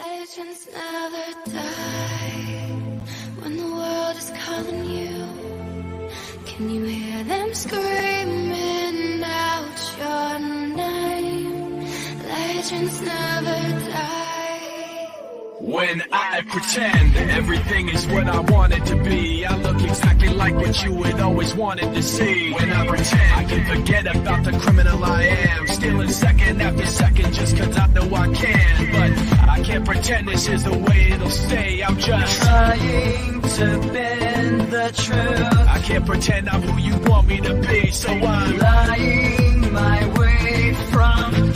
Legends never die when the world is calling you. Can you hear them screaming out your name? Legends never die. When I pretend everything is what I want it to be, I look exactly like what you had always wanted to see. When I pretend I can forget about the criminal I am, stealing second after second just cause I know I can. But I can't pretend this is the way it'll stay. I'm just trying to bend the truth. I can't pretend I'm who you want me to be, so I'm lying my way from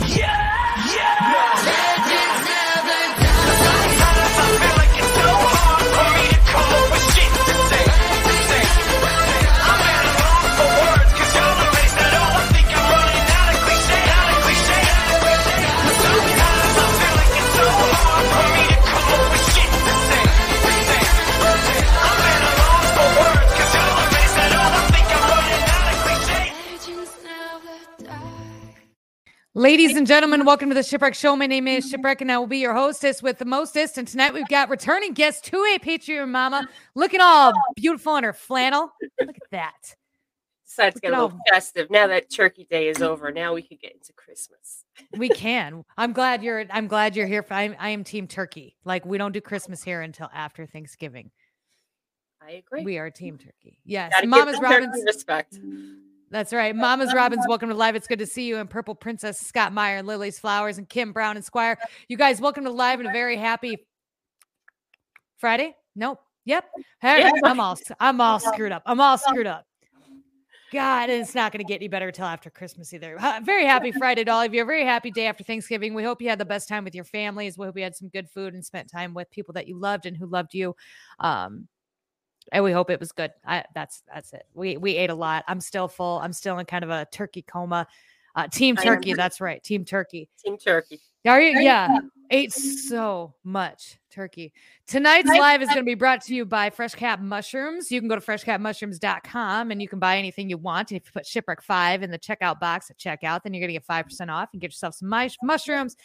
Ladies and gentlemen, welcome to the Shipwreck Show. My name is Shipwreck, and I will be your hostess with the mostest. And tonight we've got returning guest 2A Patriot Mama, looking all beautiful in her flannel. Look at that. To get a little festive. Now that Turkey Day is over, now we can get into Christmas. We can. I'm glad you're. I'm glad you're here. For, I, I am Team Turkey. Like we don't do Christmas here until after Thanksgiving. I agree. We are Team Turkey. Yes, Mama's Robbins. respect. That's right. Mama's Robbins, welcome to live. It's good to see you. And Purple Princess, Scott Meyer, and Lily's Flowers, and Kim Brown and Squire. You guys, welcome to live and a very happy Friday. Nope. Yep. Hey, I'm all I'm all screwed up. I'm all screwed up. God, and it's not going to get any better till after Christmas either. Very happy Friday to all of you. A very happy day after Thanksgiving. We hope you had the best time with your families. We hope you had some good food and spent time with people that you loved and who loved you. Um, and we hope it was good. I, that's that's it. We we ate a lot. I'm still full. I'm still in kind of a turkey coma. Uh, team turkey. That's right. Team turkey. Team Turkey. Are you? Yeah. Ate so much turkey. Tonight's live is going to be brought to you by Fresh Cap Mushrooms. You can go to freshcapmushrooms.com and you can buy anything you want. And if you put Shipwreck 5 in the checkout box at checkout, then you're going to get 5% off and get yourself some mush- mushrooms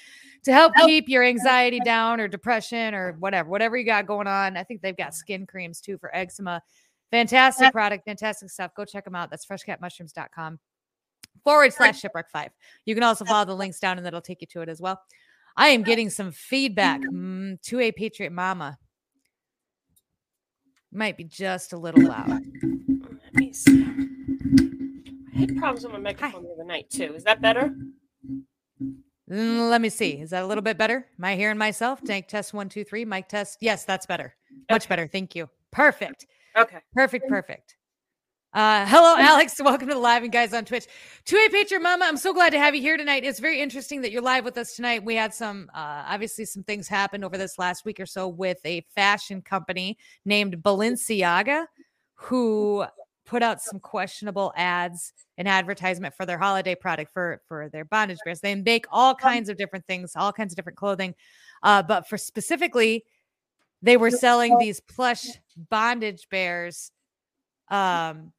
to help keep your anxiety down or depression or whatever, whatever you got going on. I think they've got skin creams too for eczema. Fantastic product, fantastic stuff. Go check them out. That's freshcapmushrooms.com forward slash shipwreck five. You can also follow the links down and that'll take you to it as well. I am getting some feedback mm, 2A Patriot Mama. Might be just a little loud. Let me see. I had problems with my microphone the other night too. Is that better? Mm, Let me see. Is that a little bit better? Am I hearing myself? Tank test one, two, three. Mic test. Yes, that's better. Much Okay. better. Thank you. Perfect. Okay. Perfect. Perfect. Uh, hello, Alex. Welcome to the live and guys on Twitch. 2A Patriot Mama, I'm so glad to have you here tonight. It's very interesting that you're live with us tonight. We had some, uh, obviously, some things happened over this last week or so with a fashion company named Balenciaga, who put out some questionable ads and advertisement for their holiday product for for their bondage bears. They make all kinds of different things, all kinds of different clothing, uh, but for specifically, they were selling these plush bondage bears um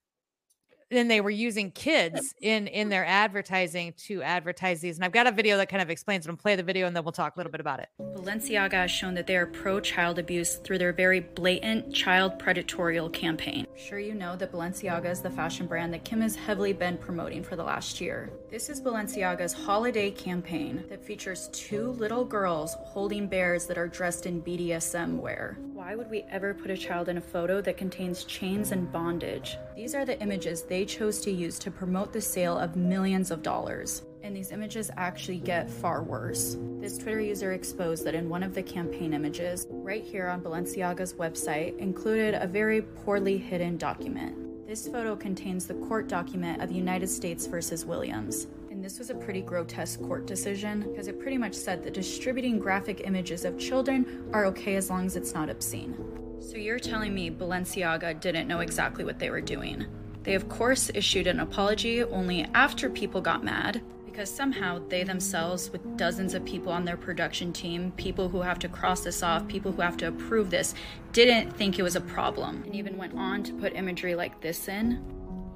and they were using kids in in mm. their advertising to advertise these and i've got a video that kind of explains it and play the video and then we'll talk a little bit about it Balenciaga has shown that they are pro child abuse through their very blatant child predatorial campaign. I'm Sure, you know that Balenciaga is the fashion brand that Kim has heavily been promoting for the last year. This is Balenciaga's holiday campaign that features two little girls holding bears that are dressed in BDSM wear. Why would we ever put a child in a photo that contains chains and bondage? These are the images they chose to use to promote the sale of millions of dollars. And these images actually get far worse. This Twitter user exposed that in one of the campaign images, right here on Balenciaga's website, included a very poorly hidden document. This photo contains the court document of United States versus Williams. And this was a pretty grotesque court decision because it pretty much said that distributing graphic images of children are okay as long as it's not obscene. So you're telling me Balenciaga didn't know exactly what they were doing? They, of course, issued an apology only after people got mad because somehow they themselves, with dozens of people on their production team, people who have to cross this off, people who have to approve this, didn't think it was a problem and even went on to put imagery like this in.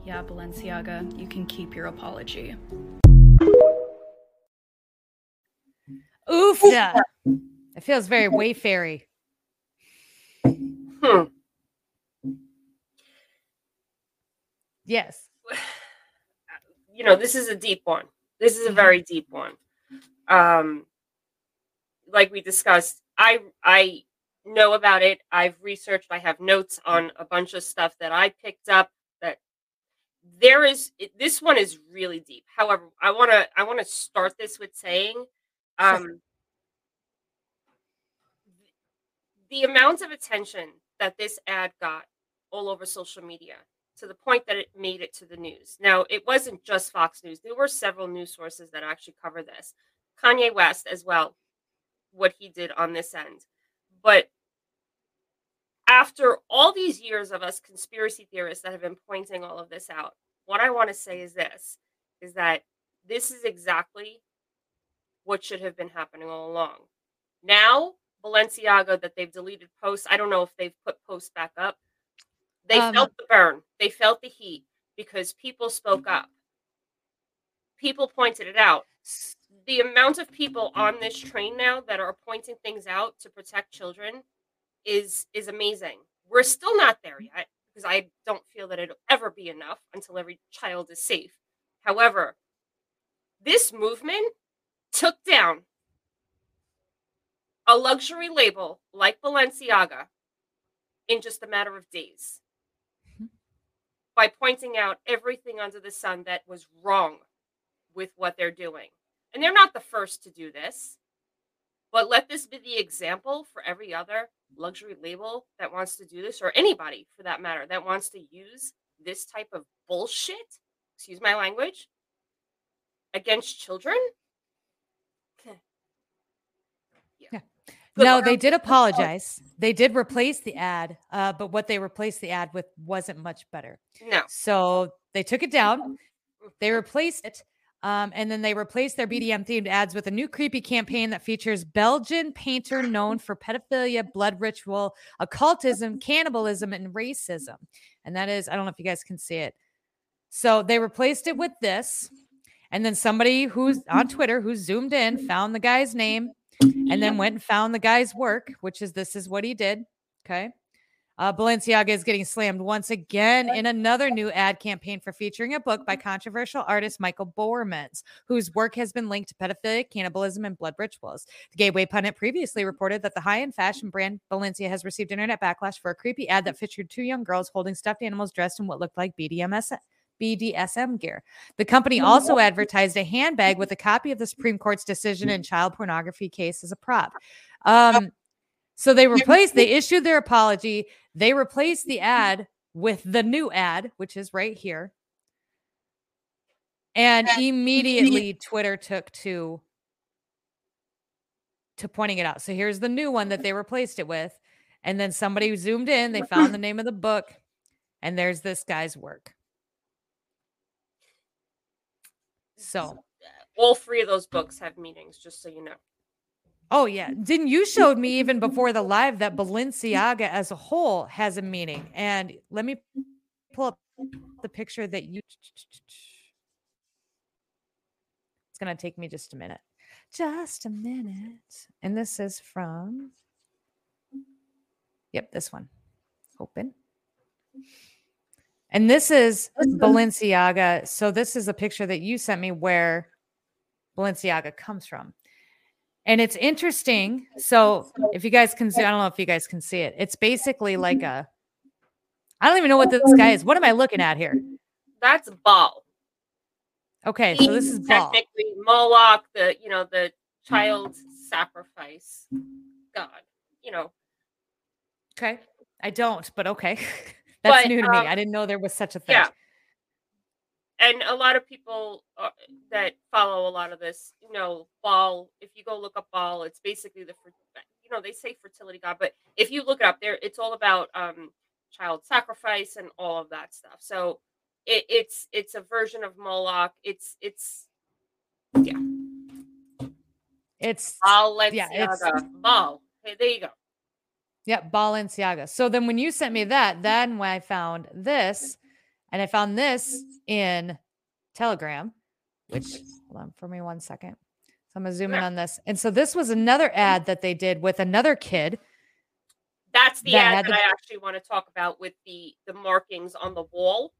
Yeah, Balenciaga, you can keep your apology. Oofda. It feels very wayfairy. Hmm. Yes. You know, this is a deep one. This is a very deep one. Um, like we discussed, I I know about it. I've researched. I have notes on a bunch of stuff that I picked up. That there is it- this one is really deep. However, I want to I want to start this with saying, um, the amount of attention that this ad got all over social media to the point that it made it to the news. Now, it wasn't just Fox News. There were several news sources that actually cover this. Kanye West as well, what he did on this end. But after all these years of us conspiracy theorists that have been pointing all of this out, what I want to say is this is that this is exactly what should have been happening all along. Now, Balenciaga that they've deleted posts, I don't know if they've put posts back up. They Um, felt the burn. They felt the heat because people spoke mm-hmm. up. People pointed it out. The amount of people mm-hmm. on this train now that are pointing things out to protect children is is amazing. We're still not there mm-hmm. yet because I don't feel that it'll ever be enough until every child is safe. However, this movement took down a luxury label like Balenciaga in just a matter of days mm-hmm. by pointing out everything under the sun that was wrong with what they're doing. And they're not the first to do this, but let this be the example for every other luxury label that wants to do this, or anybody for that matter, that wants to use this type of bullshit, excuse my language, against children. Yeah. Good no, they did apologize. They did replace the ad, uh, but what they replaced the ad with wasn't much better. No. So they took it down, they replaced it, um, and then they replaced their BDM themed ads with a new creepy campaign that features Belgian painter known for pedophilia, blood ritual, occultism, cannibalism, and racism. And that is, I don't know if you guys can see it. So they replaced it with this. And then somebody who's on Twitter who zoomed in found the guy's name and then went and found the guy's work, which is this is what he did. Okay. Uh, Balenciaga is getting slammed once again in another new ad campaign for featuring a book by controversial artist Michael Borremans, whose work has been linked to pedophilia, cannibalism, and blood rituals. The Gateway pundit previously reported that the high-end fashion brand Balenciaga has received internet backlash for a creepy ad that featured two young girls holding stuffed animals dressed in what looked like BDMS. BDSM gear. The company also advertised a handbag with a copy of the Supreme Court's decision in child pornography case as a prop. Um, so they replaced, they issued their apology. They replaced the ad with the new ad, which is right here. And immediately Twitter took to to pointing it out. So here's the new one that they replaced it with. And then somebody zoomed in, they found the name of the book, and there's this guy's work. So, All three of those books have meanings, just so you know. oh yeah, didn't you mm-hmm. showed me even before the live that Balenciaga as a whole has a meaning? And let me pull up the picture that you. It's gonna take me just a minute, just a minute. And this is from. Yep, this one. Open. And this is mm-hmm. Balenciaga. So this is a picture that you sent me where Balenciaga comes from. And it's interesting. So if you guys can see, I don't know if you guys can see it. It's basically mm-hmm. like a I don't even know what this um, guy is. What am I looking at here? That's Baal. Okay, so this is He's Baal. technically Moloch, the you know the child sacrifice god. You know, Okay. I don't, but okay. That's But, new to me. um, I didn't know there was such a thing. yeah. And a lot of people uh, that follow a lot of this, you know, Baal. If you go look up Baal, it's basically the, you know, they say fertility god, but if you look it up, there, it's all about um child sacrifice and all of that stuff. So it, it's it's a version of Moloch. It's it's yeah. It's Balenciaga. Yeah, it's- Baal. Hey, there you go. Yeah, Balenciaga. So then when you sent me that, mm-hmm. then when I found this, and I found this mm-hmm. in Telegram, which hold on for me one second. So I'm gonna zoom in on this. And so this was another mm-hmm. ad that they did with another kid. That's the That ad that the- I actually want to talk about with the the markings on the wall.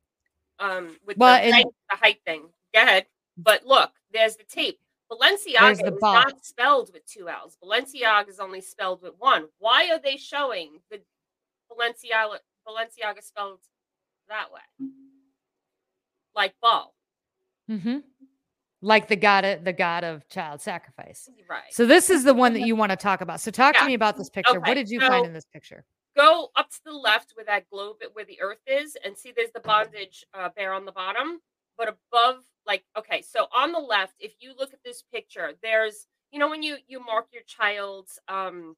Um, with Well, the, and- height, the height thing. Go ahead. But look, there's the tape. Balenciaga the is not spelled with two L's. Balenciaga is only spelled with one. Why are they showing the Balenciaga Balenciaga spelled that way? Like ball. Mm-hmm. Like the god of the god of child sacrifice. Right. So this is the one that you want to talk about. So talk to me about this picture. Okay, What did you find in this picture? go up to the left where that globe where the earth is and see there's the bondage uh, bear on the bottom but above like okay so on the left if you look at this picture there's you know when you you mark your child's um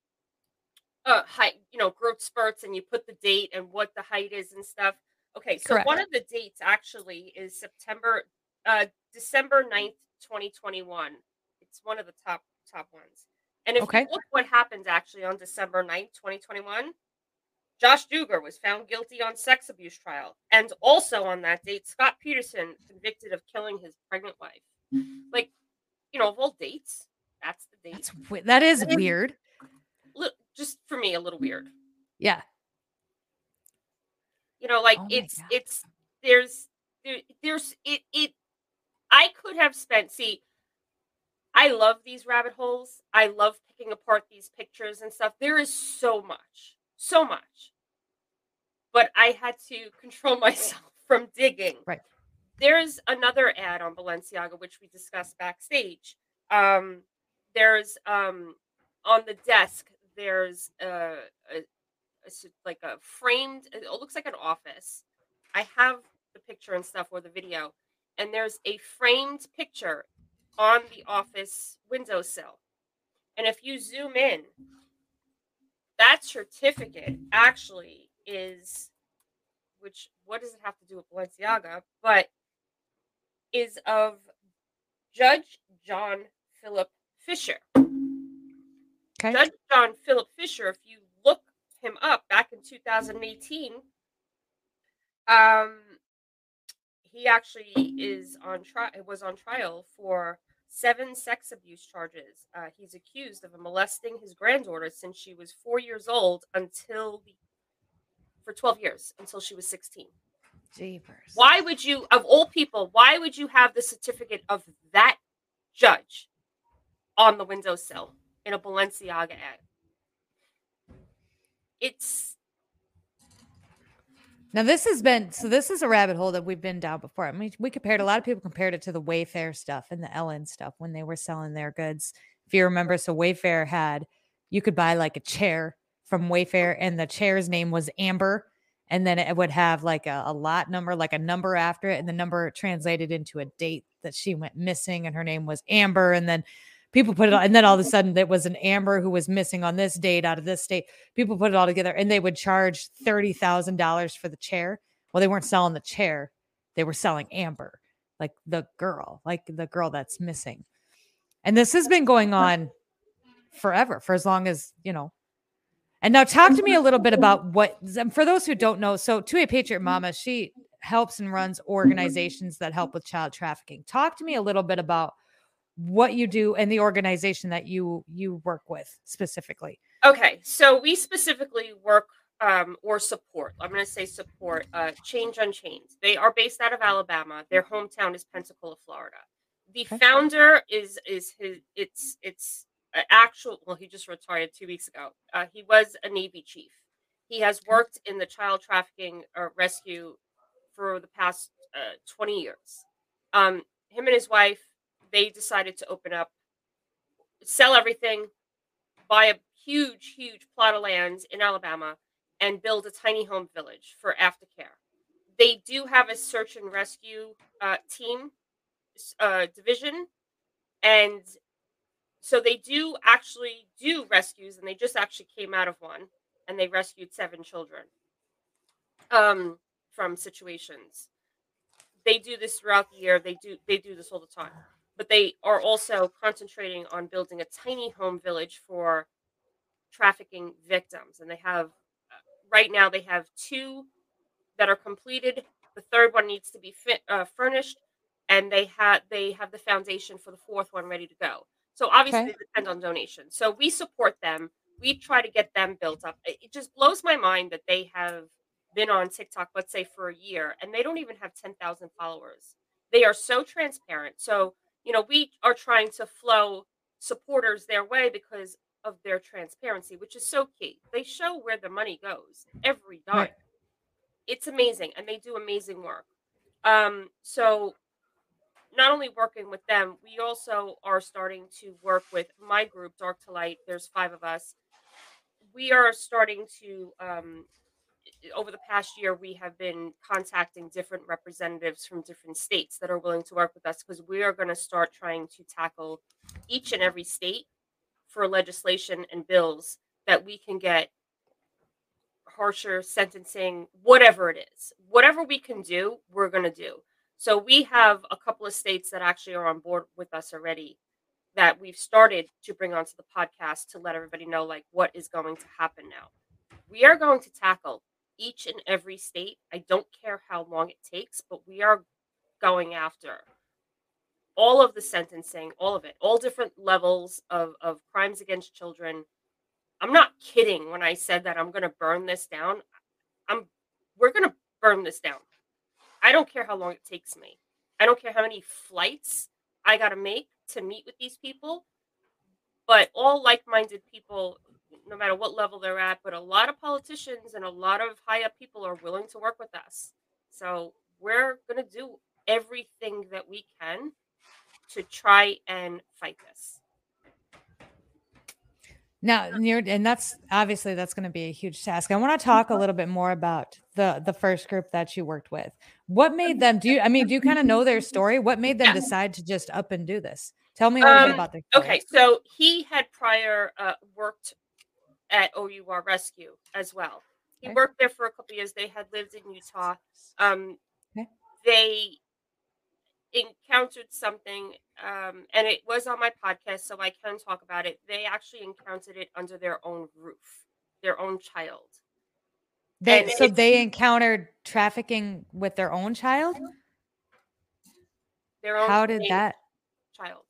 uh height you know growth spurts and you put the date and what the height is and stuff okay so Correct. one of the dates actually is september uh december 9th 2021 it's one of the top top ones and if Okay. you look what happened actually on december 9th 2021 Josh Duggar was found guilty on sex abuse trial. And also on that date, Scott Peterson convicted of killing his pregnant wife. Like, you know, of all dates, that's the date. That's that is weird. Just for me, a little weird. Yeah. You know, like Oh it's God. it's there's there, there's it it I could have spent see I love these rabbit holes. I love picking apart these pictures and stuff. There is so much, so much. But I had to control myself from digging. Right. There's another ad on Balenciaga, which we discussed backstage. Um, there's um, on the desk, there's a like a framed, it looks like an office. I have the picture and stuff or the video, and there's a framed picture on the office windowsill. And if you zoom in, that certificate actually is, which what does it have to do with Balenciaga? But is of Judge John Philip Fisher. Okay. Judge John Philip Fisher, if you look him up back in 2018, um, he actually is on trial. Was on trial for seven sex abuse charges. Uh, he's accused of molesting his granddaughter since she was four years old until the, for 12 years until she was 16. Jeepers. Why would you, of all people, why would you have the certificate of that judge on the windowsill in a Balenciaga ad? It's Now this has been so this is a rabbit hole that we've been down before. I mean, we compared a lot of people compared it to the Wayfair stuff and the Ellen stuff when they were selling their goods. If you remember, so Wayfair had you could buy like a chair from Wayfair and the chair's name was Amber. And then it would have like a, a lot number, like a number after it, and the number translated into a date that she went missing, and her name was Amber. And then people put it on, and then all of a sudden there was an Amber who was missing on this date out of this state people put it all together and they would charge $30,000 for the chair. Well, they weren't selling the chair, they were selling Amber, like the girl, like the girl that's missing. And this has been going on forever, for as long as, you know. And now talk to me a little bit mm-hmm. about what, for those who don't know. So, to a Patriot mm-hmm. Mama, she helps and runs mm-hmm. organizations that help with child trafficking. Talk to me a little bit about what you do and the organization that you you work with specifically. okay. So we specifically work um, or support. I'm going to say support. Uh, Change on Unchained. They are based out of Alabama. Their hometown is Pensacola, Florida. The Okay. founder is is his. It's it's actual. Well, he just retired two weeks ago. Uh, he was a Navy chief. He has worked in the child trafficking uh, rescue for the past uh, 20 years. Um, him and his wife, they decided to open up, sell everything, buy a huge, huge plot of land in Alabama, and build a tiny home village for aftercare. They do have a search and rescue uh, team uh, division, and so they do actually do rescues, and they just actually came out of one, and they rescued seven children um, from situations. They do this throughout the year. They do they do this all the time, but they are also concentrating on building a tiny home village for trafficking victims, and they have uh, right now they have two that are completed. The third one needs to be fit, uh, furnished, and they have they have the foundation for the fourth one ready to go. So obviously Okay. it depends on donations. So we support them. We try to get them built up. It just blows my mind that they have been on TikTok, let's say for a year, and they don't even have 10,000 followers. They are so transparent. So, you know, we are trying to flow supporters their way because of their transparency, which is so key. They show where the money goes every dime. Right. It's amazing, and they do amazing work. Um, so not only working with them, we also are starting to work with my group, Dark to Light. There's five of us. We are starting to, um, over the past year, we have been contacting different representatives from different states that are willing to work with us because we are going to start trying to tackle each and every state for legislation and bills that we can get harsher sentencing, whatever it is. Whatever we can do, we're going to do. So we have a couple of states that actually are on board with us already that we've started to bring onto the podcast to let everybody know like what is going to happen now. We are going to tackle each and every state. I don't care how long it takes, but we are going after all of the sentencing, all of it, all different levels of, of crimes against children. I'm not kidding when I said that I'm going to burn this down. I'm we're going to burn this down. I don't care how long it takes me. I don't care how many flights I got to make to meet with these people. But all like-minded people, no matter what level they're at, but a lot of politicians and a lot of high up people are willing to work with us. So we're going to do everything that we can to try and fight this. Now, and that's obviously that's going to be a huge task. I want to talk a little bit more about the the first group that you worked with. What made them do? You, I mean, do you kind of know their story? What made them Yeah. decide to just up and do this? Tell me a little bit Um, about the. Okay, so he had prior uh, worked at OUR Rescue as well. He Okay. worked there for a couple years. They had lived in Utah. Um, Okay. They encountered something, um, and it was on my podcast, so I can talk about it. They actually encountered it under their own roof, their own child. They, and so they encountered trafficking with their own child. Their own How did that? child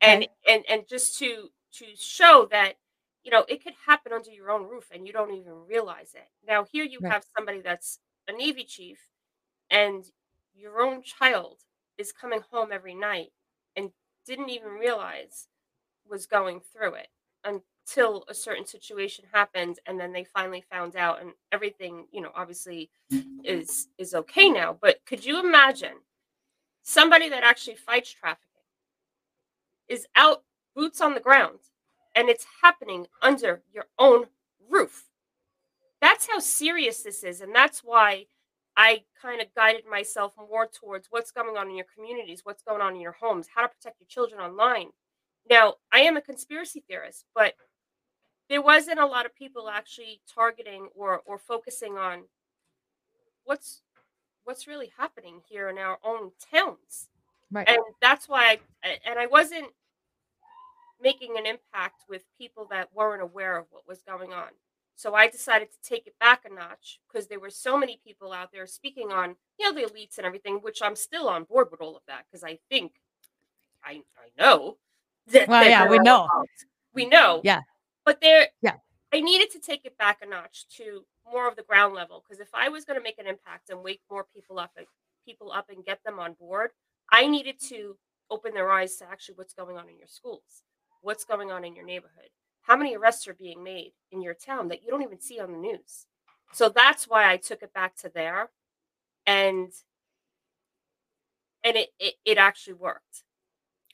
and Okay. and and just to to show that you know it could happen under your own roof and you don't even realize it now here you Right. have somebody that's a navy chief and your own child is coming home every night and didn't even realize was going through it until a certain situation happened and then they finally found out and everything you know obviously is is okay now but could you imagine somebody that actually fights trafficking is out boots on the ground and it's happening under your own roof. That's how serious this is. And that's why I kind of guided myself more towards what's going on in your communities, what's going on in your homes, how to protect your children online. Now, I am a conspiracy theorist, but there wasn't a lot of people actually targeting or or focusing on what's what's really happening here in our own towns Right. and that's why I and I wasn't making an impact with people that weren't aware of what was going on. So I decided to take it back a notch because there were so many people out there speaking on, you know, the elites and everything, which I'm still on board with all of that because I think I I know that, Well, that yeah, we know. We know. Yeah. But there Yeah. I needed to take it back a notch to more of the ground level because if I was going to make an impact and wake more people up and people up and get them on board, I needed to open their eyes to actually what's going on in your schools, what's going on in your neighborhood, how many arrests are being made in your town that you don't even see on the news. So that's why I took it back to there, and and it it, it actually worked.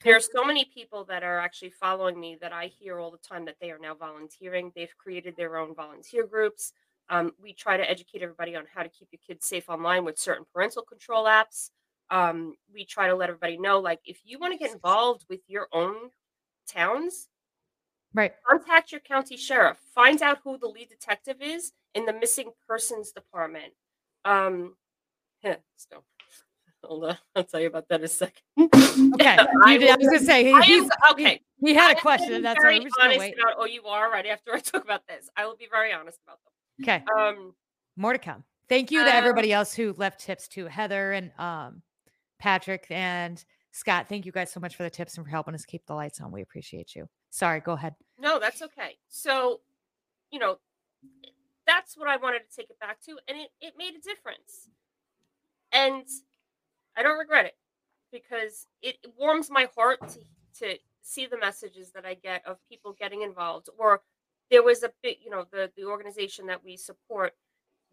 There are so many people that are actually following me that I hear all the time that they are now volunteering. They've created their own volunteer groups. Um, we try to educate everybody on how to keep your kids safe online with certain parental control apps. Um, we try to let everybody know, like, if you want to get involved with your own towns, Right. contact your county sheriff. Find out who the lead detective is in the missing persons department. Um, so, hold on, I'll tell you about that in a second. Okay. I You did, I was gonna say he, am- okay. he, he had a question. That's very we're just gonna honest wait. about OUR right after I talk about this. I will be very honest about them. Okay. Um, More to come. Thank you to Um, everybody else who left tips to Heather and um Patrick and Scott, thank you guys so much for the tips and for helping us keep the lights on. We appreciate you. Sorry, go ahead. No, that's okay. So, you know, that's what I wanted to take it back to, and it, it made a difference. And I don't regret it because it warms my heart to, to see the messages that I get of people getting involved. Or there was a big, you know, the, the organization that we support,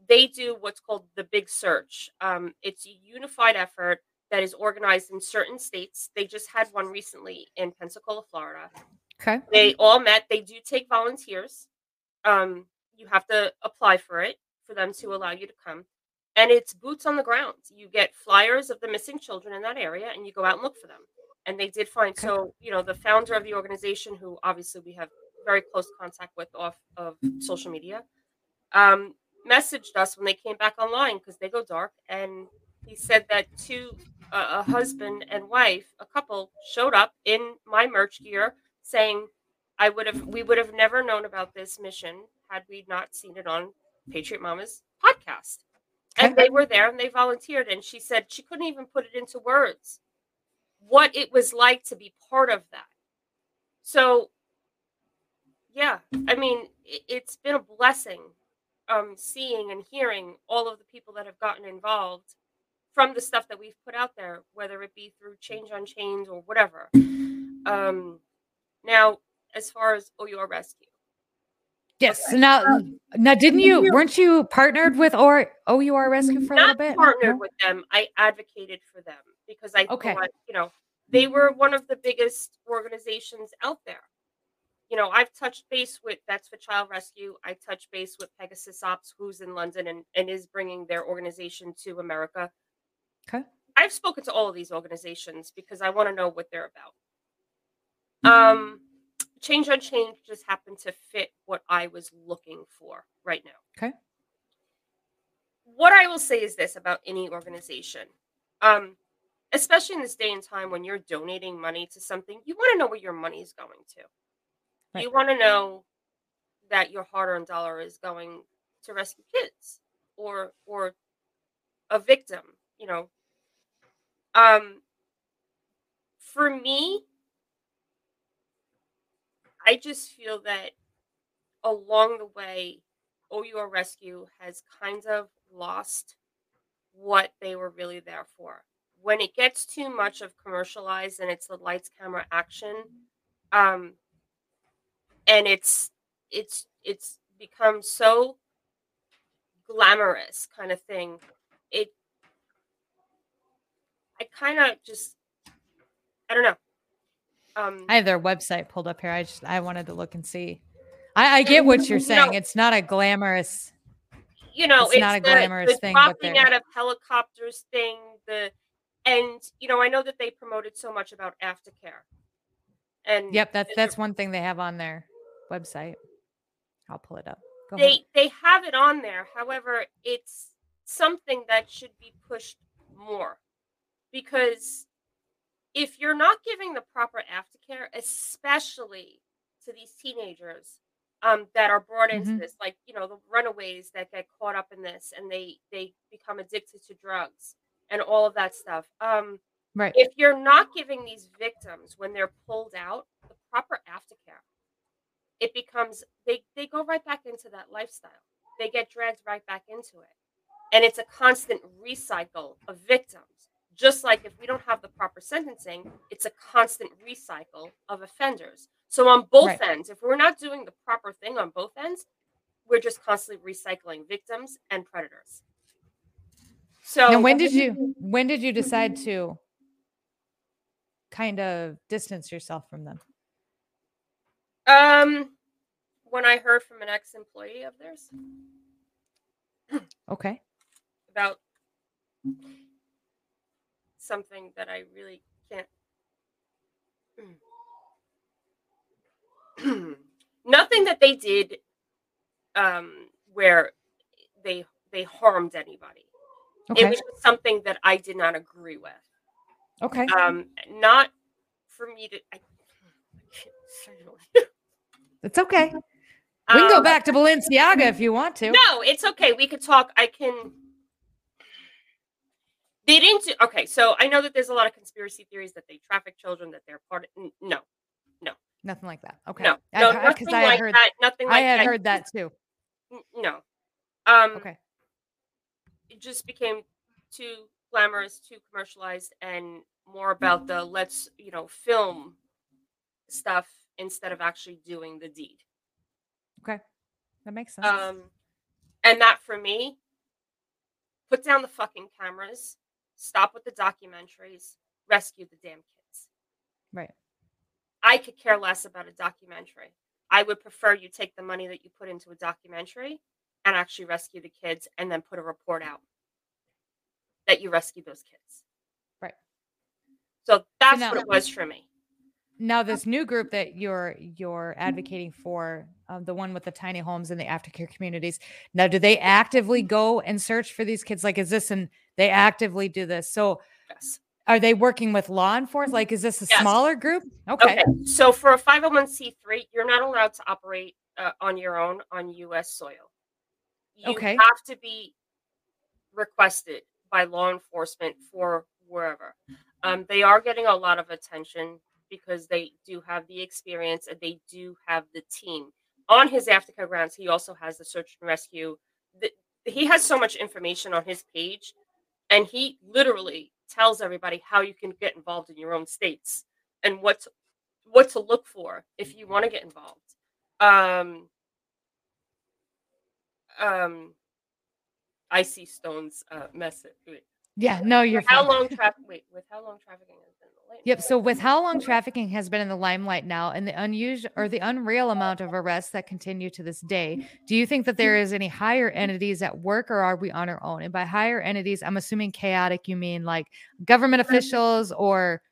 they do what's called the Big Search. Um, it's a unified effort that is organized in certain states. They just had one recently in Pensacola, Florida Okay. they all met they do take volunteers um you have to apply for it for them to allow you to come and it's boots on the ground you get flyers of the missing children in that area and you go out and look for them and they did find Okay. so you know the founder of the organization who obviously we have very close contact with off of social media um messaged us when they came back online because they go dark and he said that two uh, a husband and wife a couple showed up in my merch gear saying i would have we would have never known about this mission had we not seen it on patriot mama's podcast. And they were there and they volunteered. And she said she couldn't even put it into words what it was like to be part of that. So yeah i mean it, it's been a blessing um seeing and hearing all of the people that have gotten involved from the stuff that we've put out there whether it be through change on change or whatever um now as far as OUR rescue Yes. so Now, now, didn't you? Weren't you partnered with or OUR Rescue for a little not bit? partnered No? with them i advocated for them because i Okay. thought you know they were one of the biggest organizations out there you know i've touched base with that's for child rescue i touched base with pegasus ops who's in london and, and is bringing their organization to america Okay. i've spoken to all of these organizations because i want to know what they're about um change on change just happened to fit what i was looking for right now Okay. what i will say is this about any organization um especially in this day and time when you're donating money to something you want to know where your money is going to Right. you want to know that your hard-earned dollar is going to rescue kids or or a victim you know um for me i just feel that along the way OUR Rescue has kind of lost what they were really there for. When it gets too much of commercialized and it's the lights, camera, action, um, and it's it's it's become so glamorous kind of thing. It I kind of just I don't know. Um, I have their website pulled up here. I just I wanted to look and see. I, I get what you're You saying. know- It's not a glamorous. you know, It's it's, not a glamorous the thing, but dropping out of helicopters thing. The and you know, I know that they promoted so much about aftercare. And Yep, that's that's one thing they have on their website. I'll pull it up. Go they ahead. they have it on there. However, it's something that should be pushed more because if you're not giving the proper aftercare, especially to these teenagers um, that are brought into Mhm. this, like you know the runaways that get caught up in this and they they become addicted to drugs and all of that stuff. Um, Right. if you're not giving these victims when they're pulled out the proper aftercare it becomes they they go right back into that lifestyle they get dragged right back into it and it's a constant recycle of victims just like if we don't have the proper sentencing it's a constant recycle of offenders so on both Right. ends if we're not doing the proper thing on both ends we're just constantly recycling victims and predators so Now, when did you when did you decide to kind of distance yourself from them? Um, when I heard from an ex-employee of theirs Okay. about something that I really can't. Nothing that they did, um, where they they harmed anybody. It was just something that I did not agree with. Okay. Um, not for me to. I, It's okay. We can go Um, back to Balenciaga if you want to. No, it's okay. We could talk. I can. They didn't. Do, okay, so I know that there's a lot of conspiracy theories that they traffic children, that they're part of. n- No, Nothing like that. Okay. no, I- no, I- nothing I like heard that. Nothing like I had that. heard that too. No. Um, Okay. it just became too glamorous, too commercialized, and more about the let's you know film stuff instead of actually doing the deed. Okay. That makes sense. Um, and that for me, put down the fucking cameras, stop with the documentaries, rescue the damn kids. right. I could care less about a documentary. I would prefer you take the money that you put into a documentary and actually rescue the kids and then put a report out that you rescued those kids. Right. So that's what it was for me. Now this new group that you're you're advocating for, um, the one with the tiny homes and the aftercare communities. Now, do they actively go and search for these kids? Like, is this and they actively do this? So, Yes. are they working with law enforcement? Like, is this a Yes. smaller group? Okay. Okay. So for a 501c3, you're not allowed to operate uh, on your own on U.S. soil. You Okay. have to be requested by law enforcement for wherever. Um, they are getting a lot of attention because they do have the experience and they do have the team. On his aftercare grounds, he also has the search and rescue. The, he has so much information on his page, and he literally tells everybody how you can get involved in your own states and what to, what to look for if you want to get involved. Um, um, I see Stone's uh, message. Yeah. No, you're with how long traffic? Wait, with how long trafficking has been in the lane? Yep. So with how long trafficking has been in the limelight now and the unusual or the unreal amount of arrests that continue to this day, do you think that there is any higher entities at work or are we on our own? And by higher entities, I'm assuming chaotic, you mean like government officials or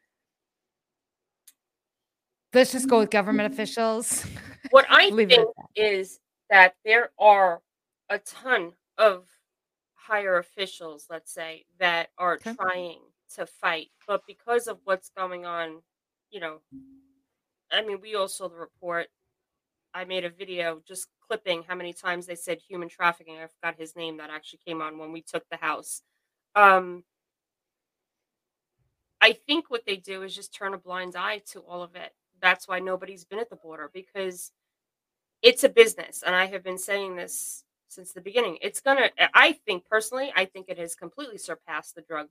let's just go with government officials. What I think is that there are a ton of higher officials, let's say, that are Okay. trying to fight, but because of what's going on, you know, I mean, we all saw the report. I made a video just clipping how many times they said human trafficking. I forgot his name that actually came on when we took the house. Um, I think what they do is just turn a blind eye to all of it. That's why nobody's been at the border because it's a business. And I have been saying this since the beginning. It's going to, I think personally, I think it has completely surpassed the drug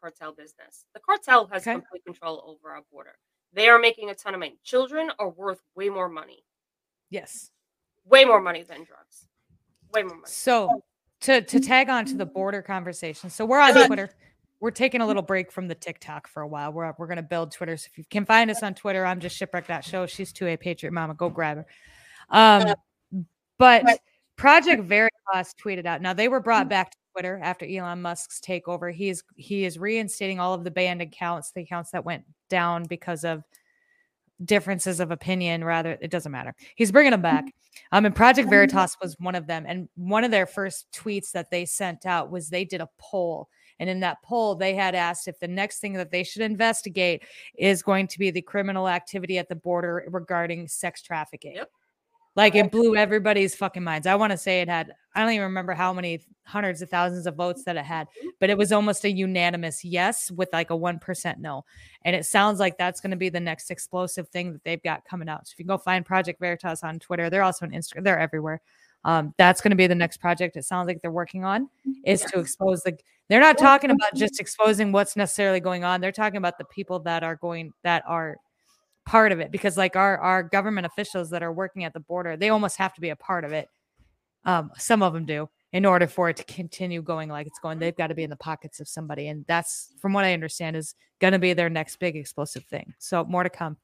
cartel business. The cartel has Okay. complete control over our border. They are making a ton of money. Children are worth way more money, yes. way more money than drugs. Way more money. So to to tag on to the border conversation. So we're on Twitter. We're taking a little break from the TikTok for a while. We're we're gonna build Twitter. So if you can find us on Twitter, I'm just shipwreck.show. She's 2A Patriot Mama. Go grab her. Um, but Project Veritas tweeted out. Now they were brought back to Twitter after Elon Musk's takeover. He is he is reinstating all of the banned accounts, the accounts that went down because of differences of opinion. Rather, it doesn't matter. He's bringing them back. Um, and Project Veritas was one of them. And one of their first tweets that they sent out was they did a poll. And in that poll, they had asked if the next thing that they should investigate is going to be the criminal activity at the border regarding sex trafficking. Yep. Like it blew everybody's fucking minds. I want to say it had, I don't even remember how many hundreds of thousands of votes that it had, but it was almost a unanimous yes with like a 1% no. And it sounds like that's going to be the next explosive thing that they've got coming out. So if you can go find Project Veritas on Twitter, they're also on Instagram, they're everywhere. Um, that's going to be the next project. It sounds like they're working on is to expose the. They're not talking about just exposing what's necessarily going on. They're talking about the people that are going that are part of it because like our our government officials that are working at the border, they almost have to be a part of it. Um, some of them do in order for it to continue going like it's going. They've got to be in the pockets of somebody, and that's from what I understand is going to be their next big explosive thing. So more to come.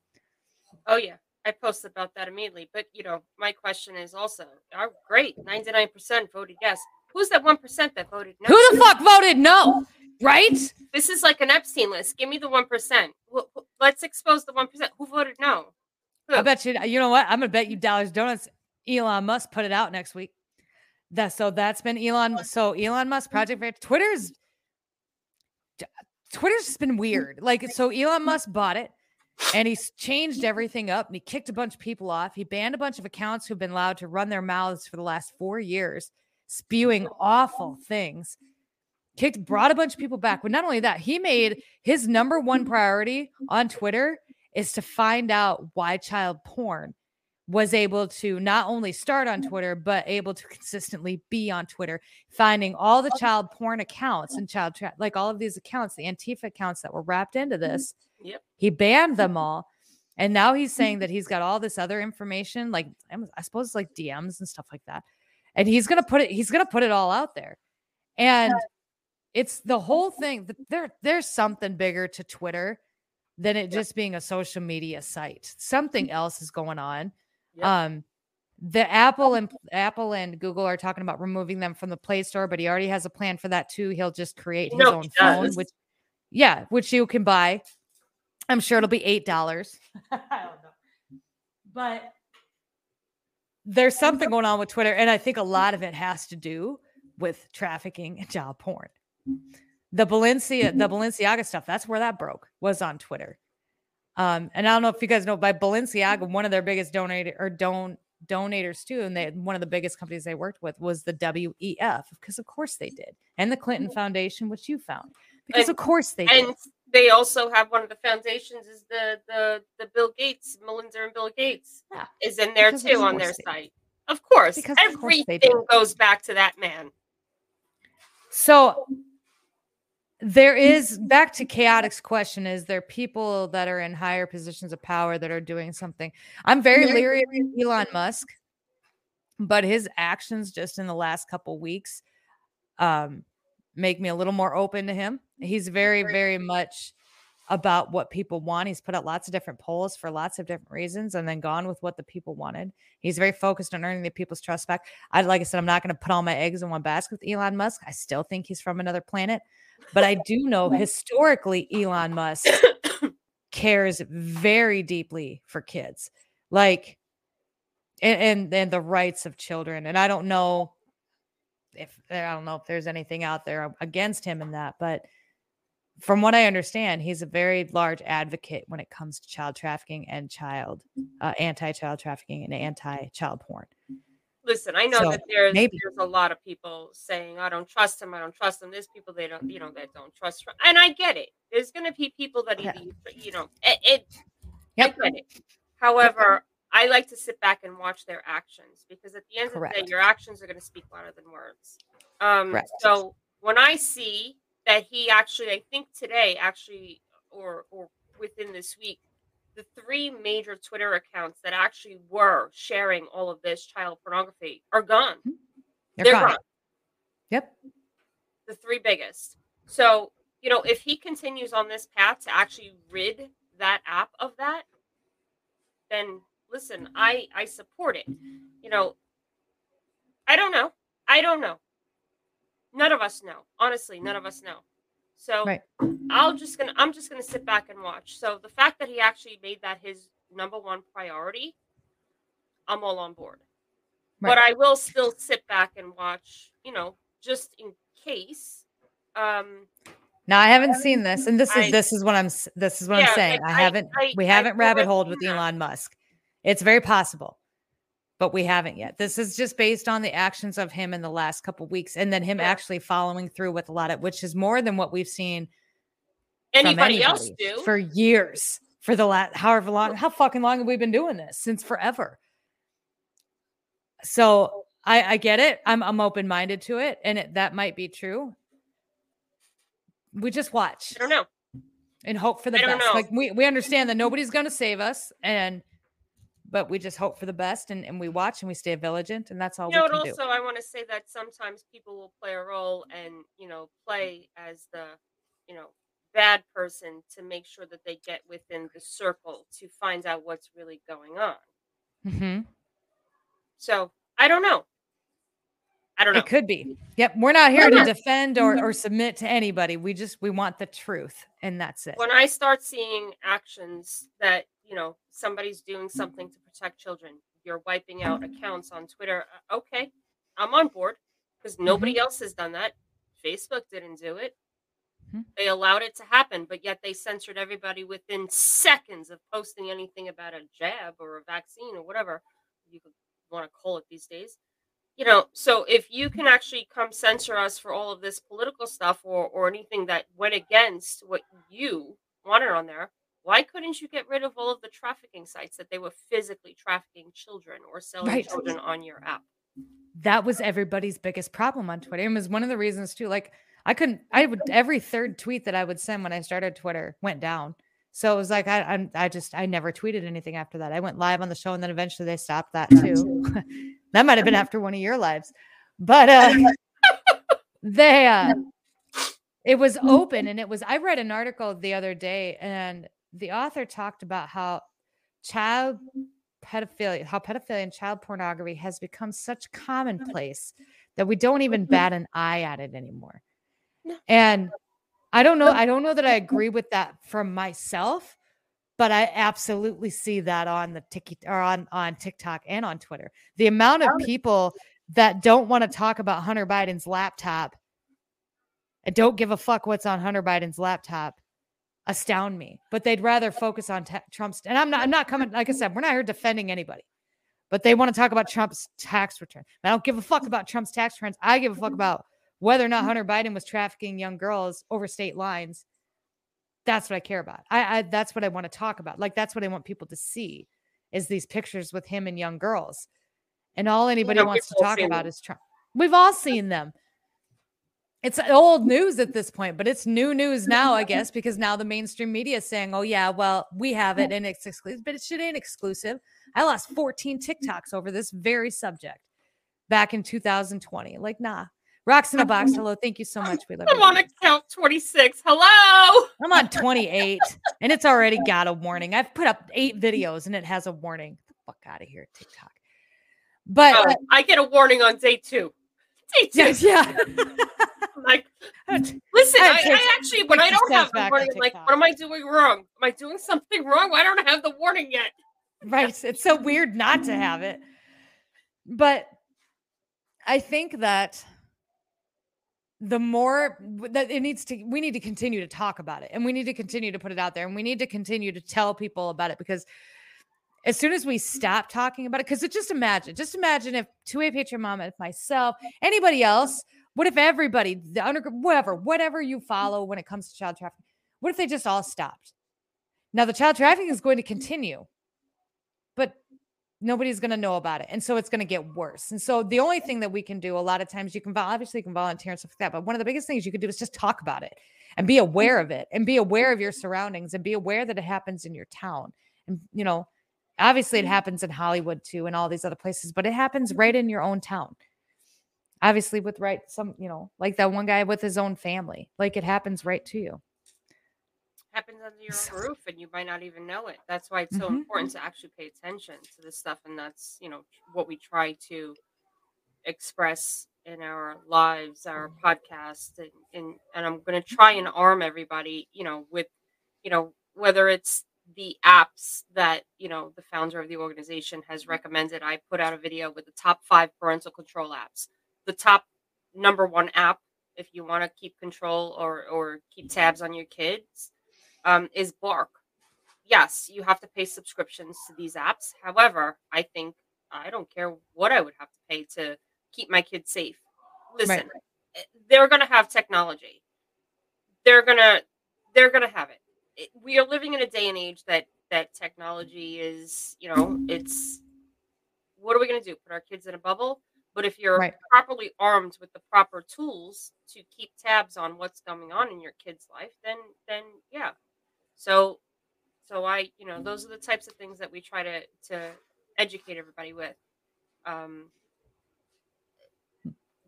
Oh yeah, I posted about that immediately. But you know, my question is also, oh, great, ninety nine percent voted yes. Who's that one percent that voted no? Who the fuck voted no? Right? This is like an Epstein list. Give me the one percent. Let's expose the one percent. Who voted no? Who? I bet you. You know what? I'm gonna bet you dollars donuts. Elon Musk put it out next week. That so that's been Elon. So Elon Musk mm-hmm. Project Ver- Twitter's Twitter's just been mm-hmm. weird. Like so, Elon mm-hmm. Musk bought it, and he's changed everything up, and he kicked a bunch of people off. He banned a bunch of accounts who've been allowed to run their mouths for the last four years, spewing awful things. Kicked mm-hmm. brought a bunch of people back. But not only that, he made his number one mm-hmm. priority on Twitter is to find out why child porn was able to not only start on Twitter, but able to consistently be on Twitter, finding all the oh, child porn accounts and child tra- like all of these accounts, the Antifa accounts that were wrapped into mm-hmm. this. Yep. He banned them all. And now he's saying that he's got all this other information, like I suppose like DMs and stuff like that. And he's gonna put it, he's gonna put it all out there. And it's the whole thing. There, there's something bigger to Twitter than it just being a social media site. Something else is going on. Yep. Um, the Apple and Apple and Google are talking about removing them from the Play Store, but he already has a plan for that too. He'll just create his know own phone, which yeah, which you can buy. I'm sure it'll be eight dollars. I don't know, but there's something going on with Twitter, and I think a lot of it has to do with trafficking and child porn. The Balencia, the Balenciaga stuff, that's where that broke was on Twitter. Um, and I don't know if you guys know by Balenciaga, one of their biggest donator or don donators too, and they one of the biggest companies they worked with was the WEF, because of course they did, and the Clinton Foundation, which you found, because And- of course they did. and they also have one of the foundations is the the the Bill Gates, Melinda and Bill Gates Yeah, is in there because too on their site. Of course, Because of course everything goes back to that man. So there is back to chaotic's question is there people that are in higher positions of power that are doing something? I'm very leery of elon musk but his actions just in the last couple weeks um make me a little more open to him. He's very very much about what people want. He's put out lots of different polls for lots of different reasons and then gone with what the people wanted. He's very focused on earning the people's trust back. I like i said i'm not going to put all my eggs in one basket with elon musk. I still think he's from another planet but I do know historically Elon Musk cares very deeply for kids, like and, and and the rights of children. And I don't know if I don't know if there's anything out there against him in that, but from what I understand, he's a very large advocate when it comes to child trafficking and child uh, anti-child trafficking and anti-child porn. Listen, I know So, that there's maybe. there's a lot of people saying I don't trust him, I don't trust him. There's people they don't, you know, that don't trust, Trump. and I get it. There's going to be people that Yeah. you know, it. it Yep. I get it. However, I like to sit back and watch their actions because at the end of the day, your actions are going to speak louder than words. Um, Correct. so when I see that he actually, I think today, actually, or or within this week, the three major Twitter accounts that actually were sharing all of this child pornography are gone. Mm-hmm. They're They're gone. gone. Yep. The three biggest. So, you know, if he continues on this path to actually rid that app of that, then listen, I I support it. You know, I don't know. I don't know. None of us know. Honestly, none of us know. So Right. I'll just gonna I'm just gonna sit back and watch. So the fact that he actually made that his number one priority, I'm all on board. But I will still sit back and watch, you know, just in case. Um Now I haven't seen this, and this is I- this is what I'm this is what Yeah, I'm saying. I I- haven't we haven't rabbit holed with. Elon Musk. It's very possible, but we haven't yet. This is just based on the actions of him in the last couple weeks, and then him Yeah. actually following through with a lot of, which is more than what we've seen anybody else do. for years. For the last however long, how fucking long have we been doing this? Since forever. So I, I get it. I'm I'm open minded to it, and it, that might be true. We just watch I don't know. and hope for the best. know. Like we, we understand that nobody's going to save us, and but we just hope for the best, and, and we watch and we stay vigilant, and that's all You know, we and can also I want to say that sometimes people will play a role and you know play as the you know bad person to make sure that they get within the circle to find out what's really going on. do. hmm So I don't know. I don't know. It could be. Yep, we're not here to Yeah. defend or or submit to anybody. We just we want the truth, and that's it. when I start seeing actions that you know somebody's doing something to protect children, you're wiping out accounts on Twitter. uh, Okay, I'm on board because nobody else has done that. Facebook didn't do it. Mhm. They allowed it to happen, but yet they censored everybody within seconds of posting anything about a jab or a vaccine or whatever you want to call it these days. you know, so if you can actually come censor us for all of this political stuff or or anything that went against what you wanted on there, why couldn't you get rid of all of the trafficking sites that they were physically trafficking children or selling Right. children on your app? that was everybody's biggest problem on Twitter. And it was one of the reasons too. Like I couldn't, I would every third tweet that I would send when I started Twitter went down. So it was like I, I, I just, I never tweeted anything after that. I went live on the show, and then eventually they stopped that too. that might have been after one of your lives, but uh, they, uh, it was open, and it was. I read an article the other day, and the author talked about how child pedophilia, how pedophilia and child pornography has become such commonplace that we don't even mm-hmm. bat an eye at it anymore. No. And I don't know, I don't know that I agree with that from myself, but I absolutely see that on the tiki or on on TikTok and on Twitter. The amount of oh, people that don't want to talk about Hunter Biden's laptop and don't give a fuck what's on Hunter Biden's laptop astound me. But they'd rather focus on ta- Trump's. And I'm not. I'm not coming. Like I said, we're not here defending anybody. But they want to talk about Trump's tax return. I don't give a fuck about Trump's tax returns. I give a fuck about whether or not Hunter Biden was trafficking young girls over state lines. That's what I care about. I, I that's what I want to talk about. Like that's what I want people to see is these pictures with him and young girls. And all anybody know, wants to talk about them. is Trump. We've all seen them. It's old news at this point, but it's new news now, I guess, because now the mainstream media is saying, "Oh yeah, well, we have it and it's exclusive, but it shit ain't exclusive." I lost 14 TikToks over this very subject back in 2020. Like, nah. Rocks in a box. Hello, thank you so much. We love I'm on account 26. Hello. I'm on 28 and it's already got a warning. I've put up eight videos and it has a warning. Get the fuck out of here, TikTok. But Oh, I get a warning on day two. Yes, yeah. Like, listen, I I, I actually, when I don't have the warning, like, what am I doing wrong? Am I doing something wrong? Why don't I have the warning yet? right. It's so weird not to have it. But I think that the more that it needs to, we need to continue to talk about it and we need to continue to put it out there and we need to continue to tell people about it because as soon as we stop talking about it, because just imagine, just imagine if 2A Patriot Mom, if myself, anybody else, what if everybody, the under, whatever, whatever you follow when it comes to child trafficking, what if they just all stopped? Now the child trafficking is going to continue, but nobody's going to know about it. And so it's going to get worse. And so the only thing that we can do a lot of times you can obviously you can volunteer and stuff like that, but one of the biggest things you could do is just talk about it and be aware of it and be aware of your surroundings and be aware that it happens in your town. And you know, obviously it happens in Hollywood too and all these other places, but it happens right in your own town. Obviously with right some, you know, like that one guy with his own family. Like it happens right to you. Happens under your So- roof and you might not even know it. That's why it's so Mhm. important to actually pay attention to this stuff. And that's, you know, what we try to express in our lives, our podcast. And, and, and I'm going to try and arm everybody, you know, with, you know, whether it's the apps that, you know, the founder of the organization has recommended. I put out a video with the top five parental control apps. The top number one app, if you want to keep control or, or keep tabs on your kids, um, is Bark. Yes, you have to pay subscriptions to these apps. However, I think I don't care what I would have to pay to keep my kids safe. Listen, eh, they're going to have technology. They're going to they're going to have it. It. We are living in a day and age that that technology is, you know, it's what are we going to do? Put our kids in a bubble? But if you're Right. properly armed with the proper tools to keep tabs on what's going on in your kid's life, then then yeah. So so I, you know, those are the types of things that we try to to educate everybody with. Um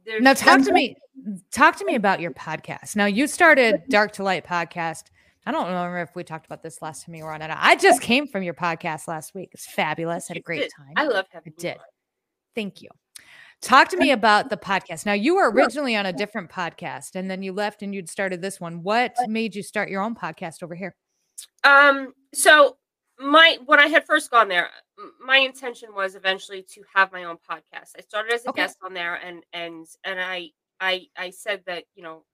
there's Now talk to me talk to me about your podcast. Now you started Dark to Light podcast. I don't remember if we talked about this last time you were on it. I just came from your podcast last week. It's fabulous. Had a great time. I love having I you did. Thank you. Talk to me about the podcast. Now you were originally on a different podcast and then you left and you'd started this one. What made you start your own podcast over here? Um, so my when I had first gone there, my intention was eventually to have my own podcast. I started as a Okay. guest on there, and and and I I I said that you know,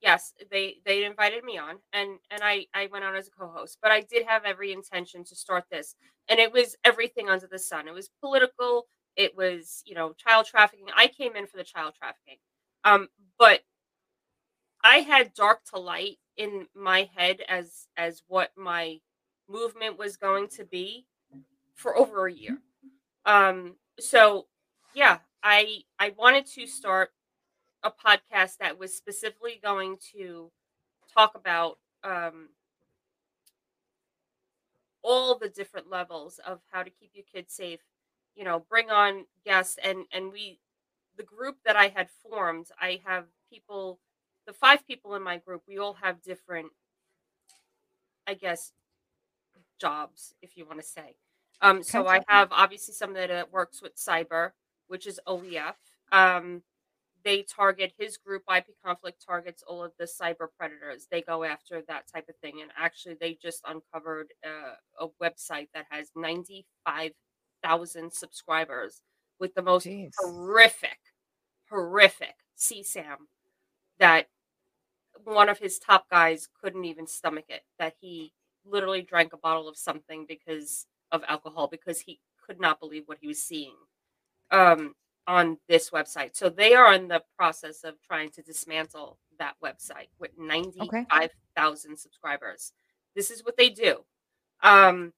yes, they they invited me on, and and I I went on as a co-host, but I did have every intention to start this, and it was everything under the sun. It was political. it was you know child trafficking i came in for the child trafficking um but i had dark to light in my head as as what my movement was going to be for over a year um so yeah i i wanted to start a podcast that was specifically going to talk about um all the different levels of how to keep your kids safe you know bring on guests and and we the group that i had formed i have people the five people in my group we all have different i guess jobs if you want to say. Um so i have obviously somebody that works with cyber which is oef um they target his group ip conflict targets all of the cyber predators they go after that type of thing and actually they just uncovered uh, a website that has 95000 subscribers with the most Jeez. horrific horrific csam that one of his top guys couldn't even stomach it that he literally drank a bottle of something because of alcohol because he could not believe what he was seeing um, on this website. So they are in the process of trying to dismantle that website with 95,000 subscribers. This is what they do. Um,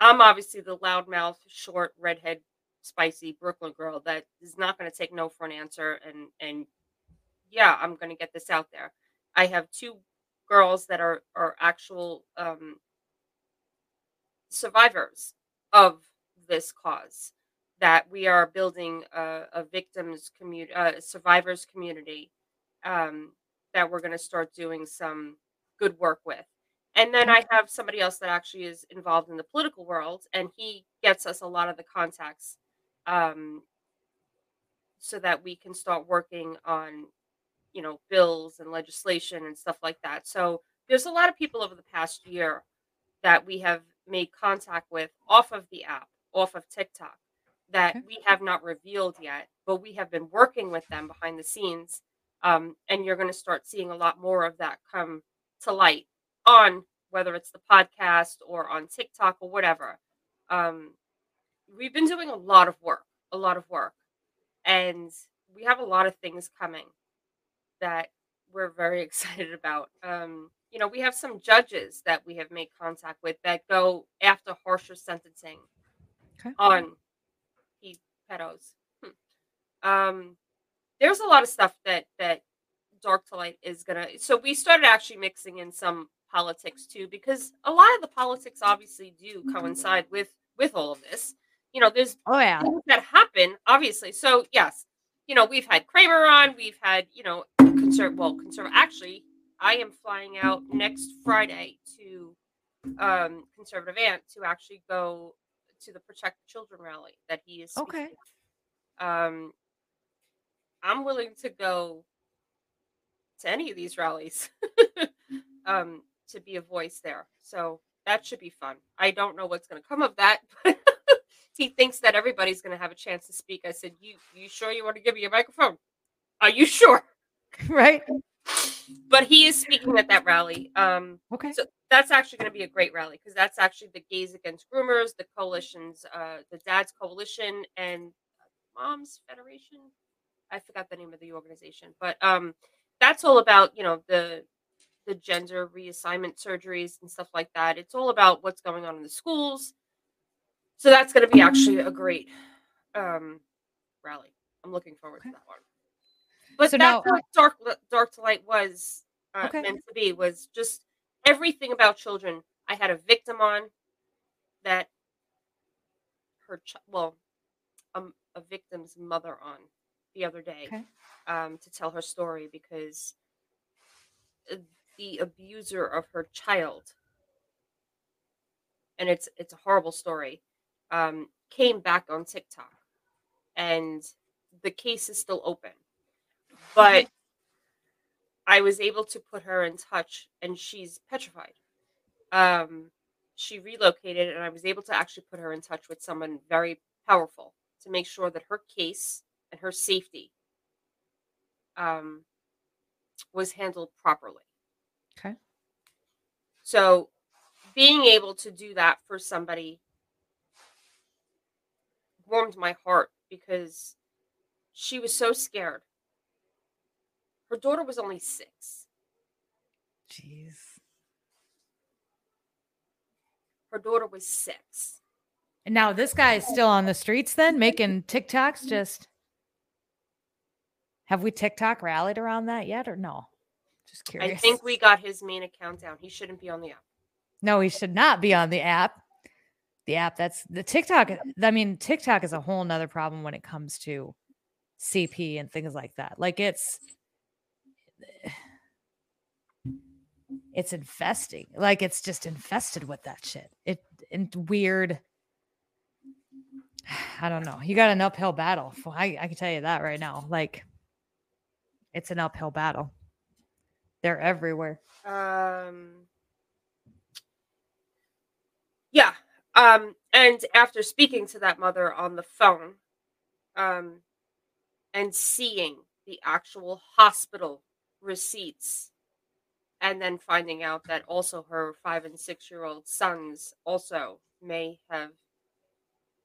I'm obviously the loudmouth, short, redhead, spicy Brooklyn girl that is not going to take no for an answer. And and yeah, I'm going to get this out there. I have two girls that are are actual um, survivors of this cause that we are building a, a victims community a survivors community um, that we're going to start doing some good work with. And then i have somebody else that actually is involved in the political world and he gets us a lot of the contacts um, so that we can start working on you know bills and legislation and stuff like that. So there's a lot of people over the past year that we have made contact with off of the app off of tiktok that Okay. we have not revealed yet but we have been working with them behind the scenes um, and you're going to start seeing a lot more of that come to light on whether it's the podcast or on tiktok or whatever um, we've been doing a lot of work a lot of work and we have a lot of things coming that we're very excited about. Um, you know, we have some judges that we have made contact with that go after harsher sentencing Okay. on pedos. Hmm. Um, there's a lot of stuff that that Dark to Light is gonna. So we started actually mixing in some politics too, because a lot of the politics obviously do coincide with with all of this. You know, there's Oh yeah. things that happen, obviously. So yes, you know, we've had Kramer on, we've had, you know, conserv well, conserv actually, I am flying out next Friday to um conservative aunt to actually go to the Protect Children rally that he is Okay. at. Um I'm willing to go to any of these rallies um to be a voice there. So that should be fun. I don't know what's going to come of that, but he thinks that everybody's going to have a chance to speak. I said, "You you sure you want to give me a microphone? Are you sure?" Right. But he is speaking at that rally. Um, Okay. so that's actually going to be a great rally because that's actually the Gays Against Groomers, the coalitions, uh, the Dads Coalition, and Moms Federation. I forgot the name of the organization, but um, that's all about you know the the gender reassignment surgeries and stuff like that. It's all about what's going on in the schools. So that's going to be actually a great um, rally. I'm looking forward Okay. to that one. But So that's now- what Dark Dark to Light was uh, Okay. meant to be. Was just everything about children. I had a victim on that her ch- well, um, a victim's mother on the other day Okay. um, to tell her story because uh, the abuser of her child, and it's it's a horrible story, um, came back on TikTok, and the case is still open, but I was able to put her in touch, and she's petrified. Um, she relocated, and I was able to actually put her in touch with someone very powerful to make sure that her case and her safety um, was handled properly. Okay. So, being able to do that for somebody warmed my heart because she was so scared. Her daughter was only six. Jeez. Her daughter was six. And now this guy is still on the streets then making TikToks mm-hmm. just have we TikTok rallied around that yet or no? Just curious. I think we got his main account down. He shouldn't be on the app. No, he should not be on the app. The app that's the TikTok. I mean, TikTok is a whole nother problem when it comes to CP and things like that. Like it's it's infesting. Like it's just infested with that shit. It and weird. I don't know. You got an uphill battle. I, I can tell you that right now. Like it's an uphill battle. They're everywhere. Um, yeah. Um, and after speaking to that mother on the phone, um, and seeing the actual hospital receipts, and then finding out that also her five and six year old sons also may have,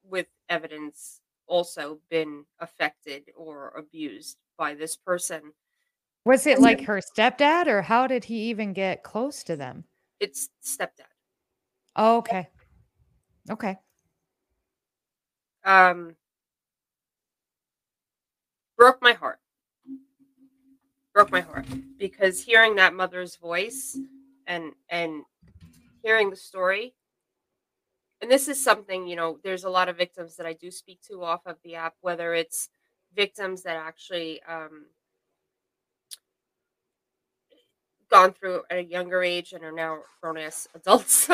with evidence, also been affected or abused by this person. Was it like her stepdad, or how did he even get close to them? It's stepdad. Oh, okay. Okay. um broke my heart broke my heart because hearing that mother's voice and and hearing the story and this is something you know there's a lot of victims that i do speak to off of the app whether it's victims that actually um gone through at a younger age and are now grown as adults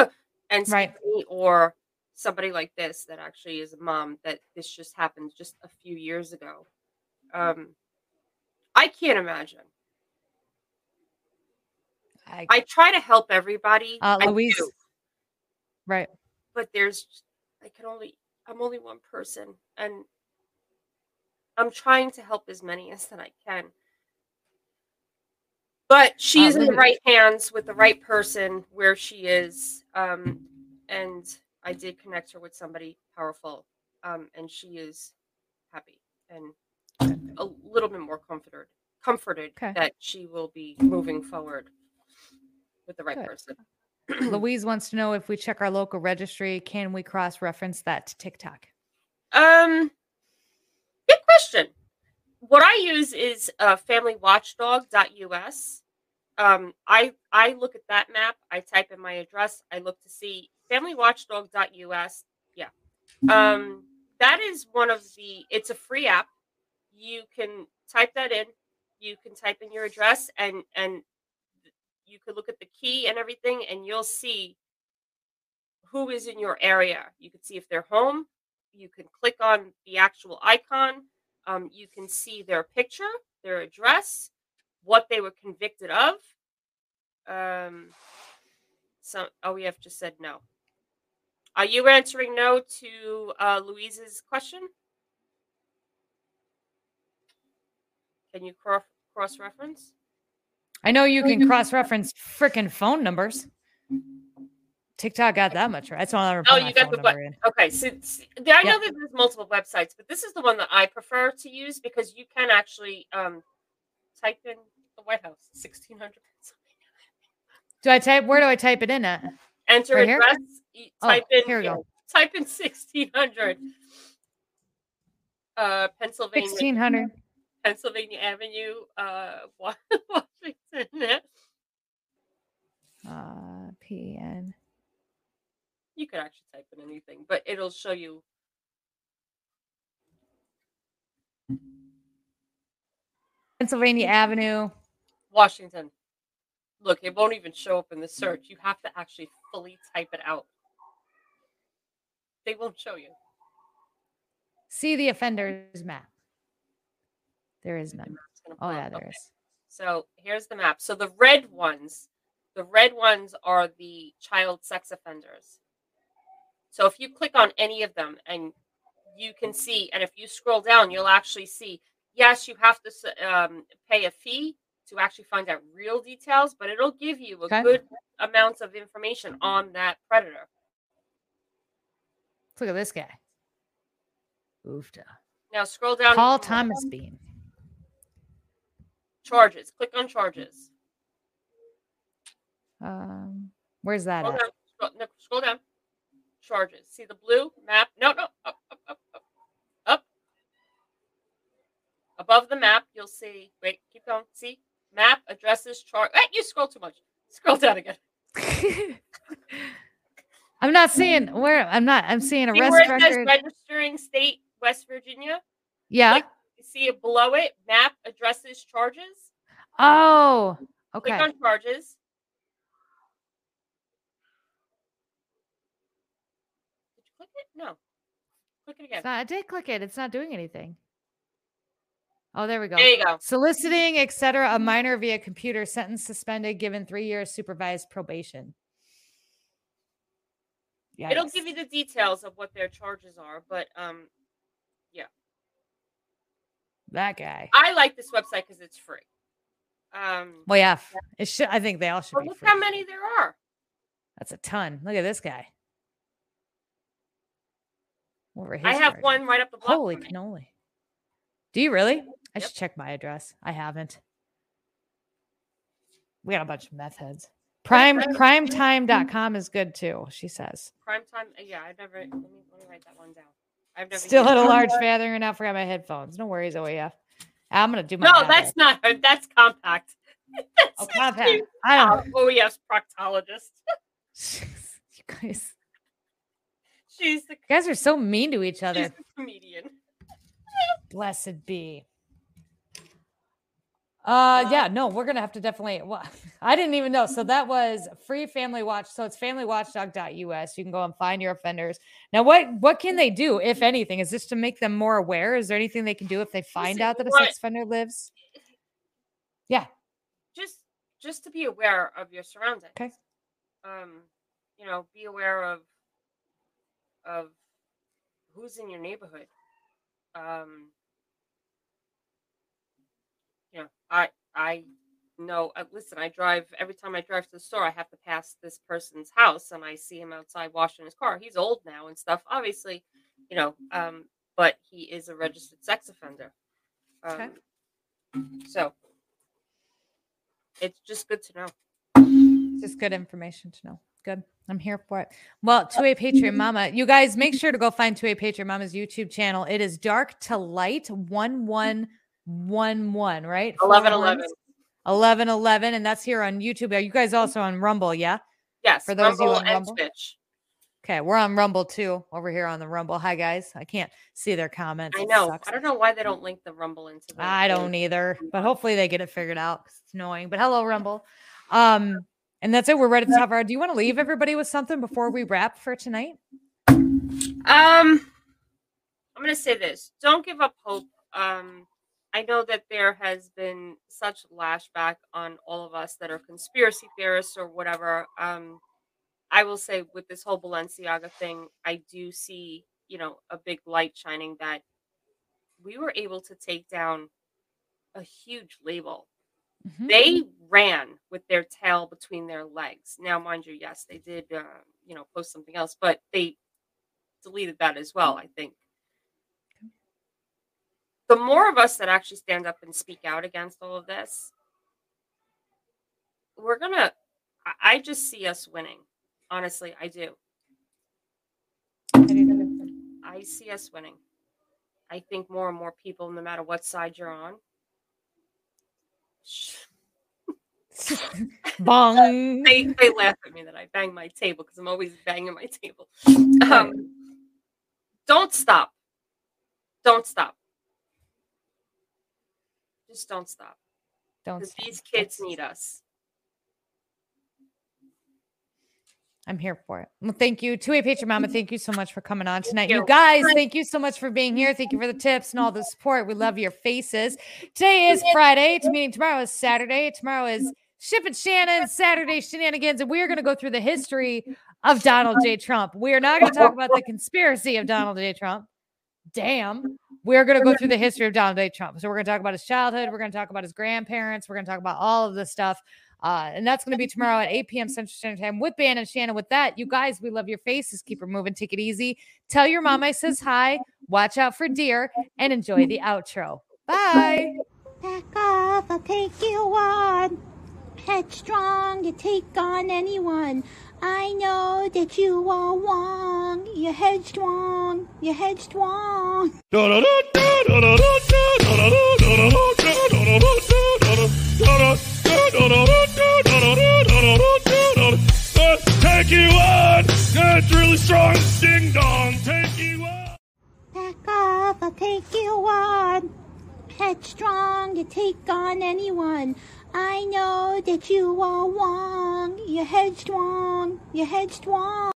and Right. or somebody like this that actually is a mom that this just happened just a few years ago um i can't imagine. I, i try to help everybody. Uh, I Louise. do, Right. but there's i can only i'm only one person and i'm trying to help as many as that i can. But she Uh, is in the right hands with the right person where she is um and i did connect her with somebody powerful um and she is happy and a little bit more comforted comforted Okay. that she will be moving forward with the right Good. person Louise wants to know if we check our local registry, can we cross reference that to TikTok? Um, good question. What I use is uh, familywatchdog.us. Um, I I look at that map. I type in my address. I look to see familywatchdog.us. Yeah. Um, that is one of the. It's a free app. You can type that in. You can type in your address and and you can look at the key and everything, and you'll see who is in your area. You can see if they're home you can click on the actual icon. Um, you can see their picture, their address, what they were convicted of. Um, so OEF just said no. Are you answering no to uh, Louise's question? Can you cross cross reference? I know you can cross reference freaking phone numbers. TikTok got that much right. That's why I never Oh, you got the number what? Okay, so s- there- I know Yeah. that there's multiple websites, but this is the one that I prefer to use because you can actually um, type in the White House, 1600 Do I type? Where do I type it in at? Enter Right here? address. Oh, Type in. here we go. Type in 1600. Uh, Pennsylvania. Sixteen hundred. Pennsylvania Avenue, uh, Washington. Uh, PN. You could actually type in anything, but it'll show you. Pennsylvania Avenue. Washington. Look, it won't even show up in the search. You have to actually fully type it out. They won't show you. See the offender's map. There is none. Oh yeah, there Okay. is. So here's the map. So the red ones, the red ones are the child sex offenders. So if you click on any of them and you can see, and if you scroll down, you'll actually see, yes, you have to um, pay a fee to actually find out real details, but it'll give you a Okay. good amount of information on that predator. Look at this guy. Oofta. Now scroll down. Paul. Thomas Bean. Charges. Click on charges. Um, where's that Scroll down. Scroll, no, scroll down. Charges. See the blue map? No, no. Up, up, up, up. Up. Above the map, you'll see. Wait, keep going. See? Map, addresses, chart. Hey, you scroll too much. Scroll down again. I'm not seeing where I'm not. I'm seeing See where it says record. registering state, West Virginia? Yeah. click- see it below it? Map, addresses, charges. Oh, okay. Click on charges. Did you click it? No. Click it again. Not- I did click it. It's not doing anything. Oh, there we go. There you go. Soliciting, etc., a minor via computer, sentence suspended, given three years supervised probation. Yeah, It'll give you the details of what their charges are, but um, that guy. I like this website because it's free. Um, Well, yeah, it should. I think they all should look Free. how many there are. That's a ton. Look at this guy. Over his I have charges. one right up the block. Holy cannoli! Do you really? I Yep. should check my address. I haven't. We got a bunch of meth heads. Prime primetime.com is good too, she says. Prime time. uh, Yeah, I've never. Let me let me write that one down. I've never. Still had a large feather and I forgot my headphones. No worries, oh, OEF. I'm gonna do my No, that's not. Uh, that's compact. That's Oh, compact. I don't Oh, proctologist. you guys. She's the, You guys are so mean to each she's other. the comedian. Blessed be. Uh yeah, no, we're gonna have to definitely well, I didn't even know. So that was free family watch. So it's familywatchdog.us. You can go and find your offenders. Now, what what can they do, if anything? Is this to make them more aware? Is there anything they can do if they find out that a sex offender lives? Yeah, just just to be aware of your surroundings. Okay. Um, you know, be aware of of who's in your neighborhood. Um, you know, I I know. Uh, listen, I drive every time I drive to the store. I have to pass this person's house, and I see him outside washing his car. He's old now and stuff. Obviously, you know, um, but he is a registered sex offender. Um, Okay. So it's just good to know. Just good information to know. Good. I'm here for it. Well, 2A Patriot Mama, you guys make sure to go find 2A Patriot Mama's YouTube channel. It is dark to light 1111, right? Four 11 11. 11 11 and that's here on youtube are you guys also on rumble yeah Yes. For those of you on Rumble? Twitch. okay we're on rumble too over here on the rumble hi guys i can't see their comments I know. I don't know why they don't link the Rumble into the. i don't either but hopefully they get it figured out it's annoying but hello rumble um and that's it we're ready to top our do you want to leave everybody with something before we wrap for tonight Um, I'm gonna say this: don't give up hope. Um, I know that there has been such lashback on all of us that are conspiracy theorists or whatever. Um, I will say with this whole Balenciaga thing, I do see, you know, a big light shining that we were able to take down a huge label. Mhm. They ran with their tail between their legs. Now, mind you, yes, they did, uh, you know, post something else, but they deleted that as well. I think the more of us that actually stand up and speak out against all of this, we're gonna. I- I just see us winning. Honestly, I do. I see us winning. I think more and more people, no matter what side you're on, bong they, they laugh at me that I bang my table because I'm always banging my table. Um, don't stop. Don't stop. Just don't stop. don't Because these kids need us. I'm here for it. Well, thank you. 2A Patriot Mama, thank you so much for coming on tonight. You you. guys, thank you so much for being here. Thank you for the tips and all the support. We love your faces. Today is Friday, meaning tomorrow is Saturday. Tomorrow is Ship and Shannon, Saturday shenanigans, and we are going to go through the history of Donald J. Trump. We are not going to talk about the conspiracy of Donald J. Trump. Damn. We're going to go through the history of Donald J. Trump. So we're going to talk about his childhood. We're going to talk about his grandparents. We're going to talk about all of this stuff. Uh, and that's going to be tomorrow at 8 p.m. Central Standard Time with Ban and Shannon. With that, you guys, we love your faces. Keep her moving. Take it easy. Tell your mom I says hi. watch out for deer, and enjoy the outro. Bye. Back off, I'll take you on. Headstrong, you take on anyone. I know that you are wrong. You're headstrong, you're headstrong. Take you on! That's really strong. Ding dong. Take you on. Back off, I'll take you on. Headstrong, you take on anyone. I know that you are wrong. You're headstrong. You're headstrong.